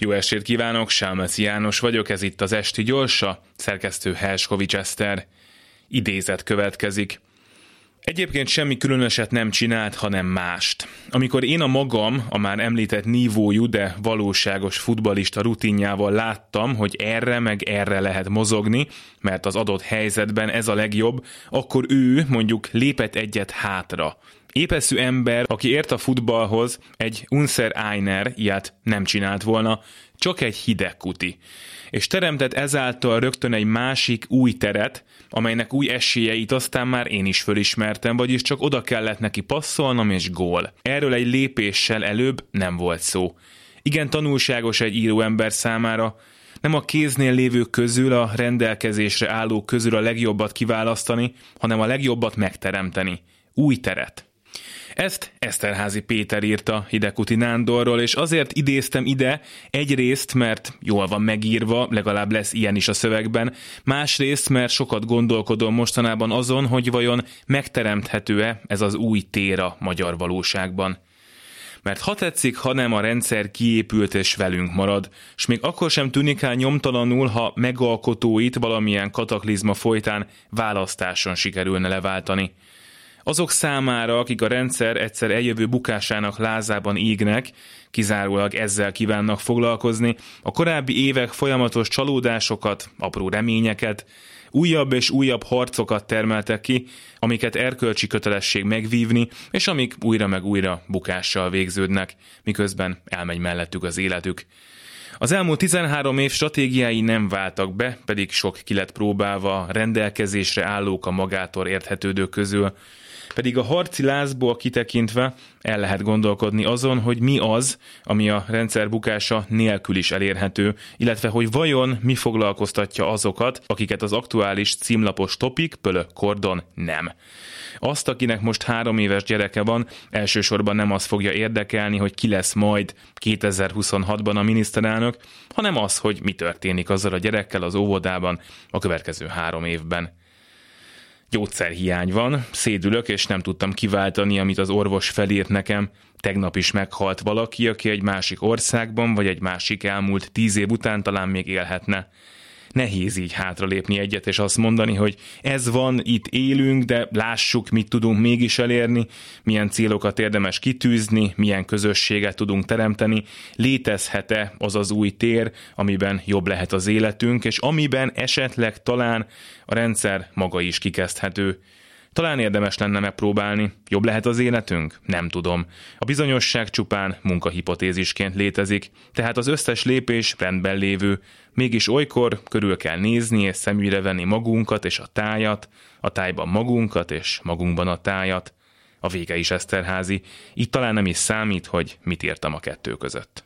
Jó estét kívánok, Sámeszi János vagyok, ez itt az Esti Gyorsa, szerkesztő Helskovics Eszter. Idézet következik. Egyébként semmi különöset nem csinált, hanem mást. Amikor én a magam, a már említett nívójú, de valóságos futbalista rutinjával láttam, hogy erre meg erre lehet mozogni, mert az adott helyzetben ez a legjobb, akkor ő mondjuk lépett egyet hátra. Épeszű ember, aki ért a futballhoz, egy Unser Einer ilyet nem csinált volna, csak egy hideg kuti. És teremtett ezáltal rögtön egy másik új teret, amelynek új esélyeit aztán már én is fölismertem, vagyis csak oda kellett neki passzolnom és gól. Erről egy lépéssel előbb nem volt szó. Igen tanulságos egy író ember számára, nem a kéznél lévő közül, a rendelkezésre álló közül a legjobbat kiválasztani, hanem a legjobbat megteremteni. Új teret. Ezt Eszterházi Péter írta Hidekuti Nándorról, és azért idéztem ide egyrészt, mert jól van megírva, legalább lesz ilyen is a szövegben, másrészt, mert sokat gondolkodom mostanában azon, hogy vajon megteremthető-e ez az új tér a magyar valóságban mert ha tetszik, ha nem, a rendszer kiépült és velünk marad, és még akkor sem tűnik el nyomtalanul, ha megalkotóit valamilyen kataklizma folytán választáson sikerülne leváltani. Azok számára, akik a rendszer egyszer eljövő bukásának lázában égnek, kizárólag ezzel kívánnak foglalkozni, a korábbi évek folyamatos csalódásokat, apró reményeket, újabb és újabb harcokat termeltek ki, amiket erkölcsi kötelesség megvívni, és amik újra meg újra bukással végződnek, miközben elmegy mellettük az életük. Az elmúlt 13 év stratégiái nem váltak be, pedig sok ki lett próbálva rendelkezésre állók a magától érthetődők közül, pedig a harci lázból kitekintve el lehet gondolkodni azon, hogy mi az, ami a rendszer bukása nélkül is elérhető, illetve hogy vajon mi foglalkoztatja azokat, akiket az aktuális címlapos topik, pölö kordon nem. Azt, akinek most három éves gyereke van, elsősorban nem az fogja érdekelni, hogy ki lesz majd 2026-ban a miniszterelnök, hanem az, hogy mi történik azzal a gyerekkel az óvodában a következő három évben gyógyszerhiány van, szédülök, és nem tudtam kiváltani, amit az orvos felírt nekem. Tegnap is meghalt valaki, aki egy másik országban, vagy egy másik elmúlt tíz év után talán még élhetne. Nehéz így hátralépni egyet, és azt mondani, hogy ez van, itt élünk, de lássuk, mit tudunk mégis elérni, milyen célokat érdemes kitűzni, milyen közösséget tudunk teremteni, létezhet-e az az új tér, amiben jobb lehet az életünk, és amiben esetleg talán a rendszer maga is kikezdhető. Talán érdemes lenne megpróbálni. Jobb lehet az életünk? Nem tudom. A bizonyosság csupán munkahipotézisként létezik, tehát az összes lépés rendben lévő. Mégis olykor körül kell nézni és szemügyre venni magunkat és a tájat, a tájban magunkat és magunkban a tájat. A vége is Eszterházi. Itt talán nem is számít, hogy mit írtam a kettő között.